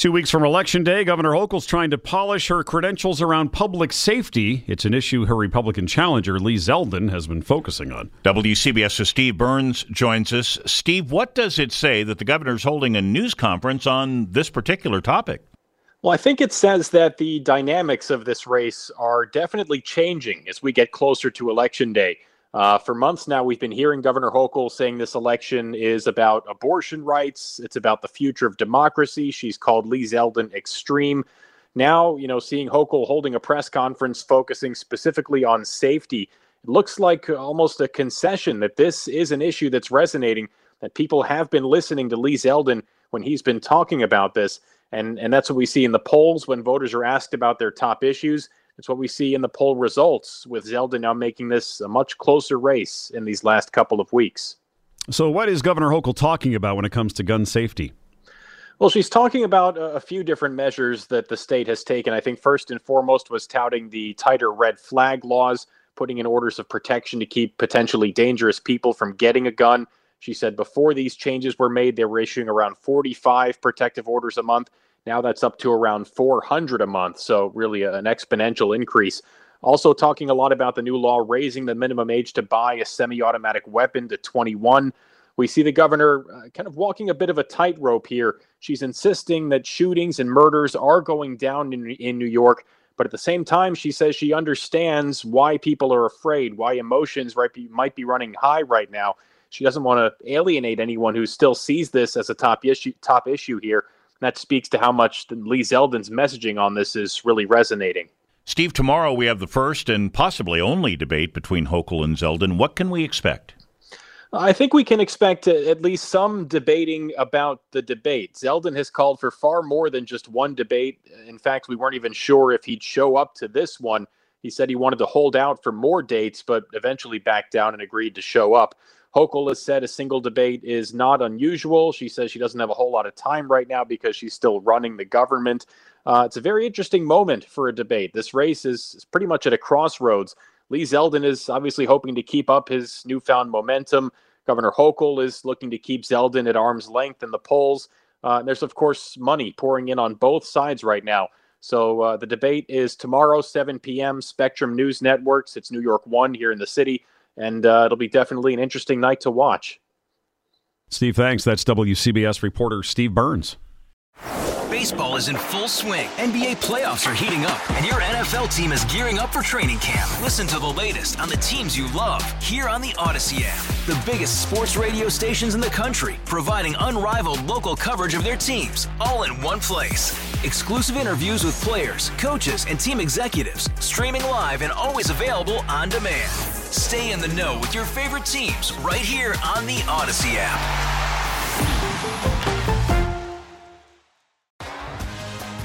Two weeks from Election Day, Governor Hochul's trying to polish her credentials around public safety. It's an issue her Republican challenger, Lee Zeldin, has been focusing on. WCBS's Steve Burns joins us. Steve, what does it say that the governor's holding a news conference on this particular topic? Well, I think it says that the dynamics of this race are definitely changing as we get closer to Election Day. Uh, for months now, we've been hearing Governor Hochul saying this election is about abortion rights. It's about the future of democracy. She's called Lee Zeldin extreme. Now, you know, seeing Hochul holding a press conference focusing specifically on safety, it looks like almost a concession that this is an issue that's resonating, that people have been listening to Lee Zeldin when he's been talking about this. And, and that's what we see in the polls when voters are asked about their top issues. It's what we see in the poll results with Zeldin now making this a much closer race in these last couple of weeks. So, what is Governor Hochul talking about when it comes to gun safety? Well, she's talking about a few different measures that the state has taken. I think first and foremost was touting the tighter red flag laws, putting in orders of protection to keep potentially dangerous people from getting a gun. She said before these changes were made, they were issuing around 45 protective orders a month. Now that's up to around 400 a month. So, really, an exponential increase. Also, talking a lot about the new law raising the minimum age to buy a semi automatic weapon to 21. We see the governor uh, kind of walking a bit of a tightrope here. She's insisting that shootings and murders are going down in, in New York, but at the same time, she says she understands why people are afraid, why emotions right, be, might be running high right now. She doesn't want to alienate anyone who still sees this as a top issue, top issue here that speaks to how much Lee Zeldin's messaging on this is really resonating. Steve, tomorrow we have the first and possibly only debate between Hochul and Zeldin. What can we expect? I think we can expect at least some debating about the debate. Zeldin has called for far more than just one debate. In fact, we weren't even sure if he'd show up to this one. He said he wanted to hold out for more dates, but eventually backed down and agreed to show up. Hochul has said a single debate is not unusual. She says she doesn't have a whole lot of time right now because she's still running the government. Uh, it's a very interesting moment for a debate. This race is, is pretty much at a crossroads. Lee Zeldin is obviously hoping to keep up his newfound momentum. Governor Hochul is looking to keep Zeldin at arm's length in the polls. Uh, and there's, of course, money pouring in on both sides right now. So uh, the debate is tomorrow, 7 p.m., Spectrum News Networks. It's New York 1 here in the city and uh, it'll be definitely an interesting night to watch. Steve, thanks. That's WCBS reporter Steve Burns. Baseball is in full swing. NBA playoffs are heating up, and your NFL team is gearing up for training camp. Listen to the latest on the teams you love here on the Audacy app. The biggest sports radio stations in the country, providing unrivaled local coverage of their teams, all in one place. Exclusive interviews with players, coaches, and team executives, streaming live and always available on demand. Stay in the know with your favorite teams right here on the Audacy app.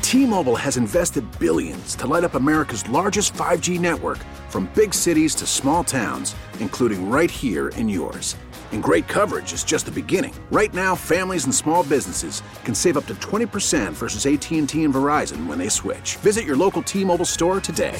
T-Mobile has invested billions to light up America's largest 5G network from big cities to small towns, including right here in yours. And great coverage is just the beginning. Right now, families and small businesses can save up to 20% versus AT&T and Verizon when they switch. Visit your local T-Mobile store today.